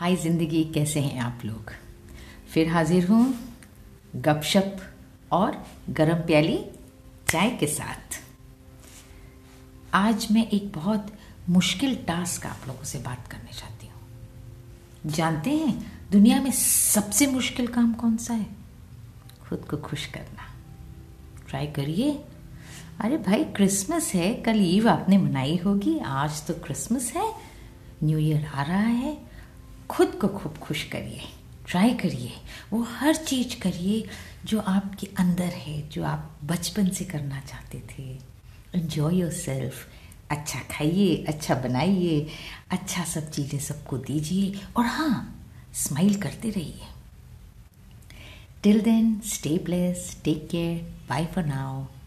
हाय ज़िंदगी, कैसे हैं आप लोग? फिर हाजिर हूँ गपशप और गरम प्याली चाय के साथ। आज मैं एक बहुत मुश्किल टास्क आप लोगों से बात करने चाहती हूँ। जानते हैं दुनिया में सबसे मुश्किल काम कौन सा है? खुद को खुश करना। ट्राई करिए। अरे भाई क्रिसमस है, कल ईव आपने मनाई होगी, आज तो क्रिसमस है न्यू ईयर आ रहा है। खुद को खूब खुश करिए ट्राई करिए। वो हर चीज़ करिए जो आपके अंदर है, जो आप बचपन से करना चाहते थे। इन्जॉय योर सेल्फ अच्छा खाइए अच्छा बनाइए अच्छा सब चीज़ें सबको दीजिए और हाँ स्माइल करते रहिए। Till then stay blessed take care bye for now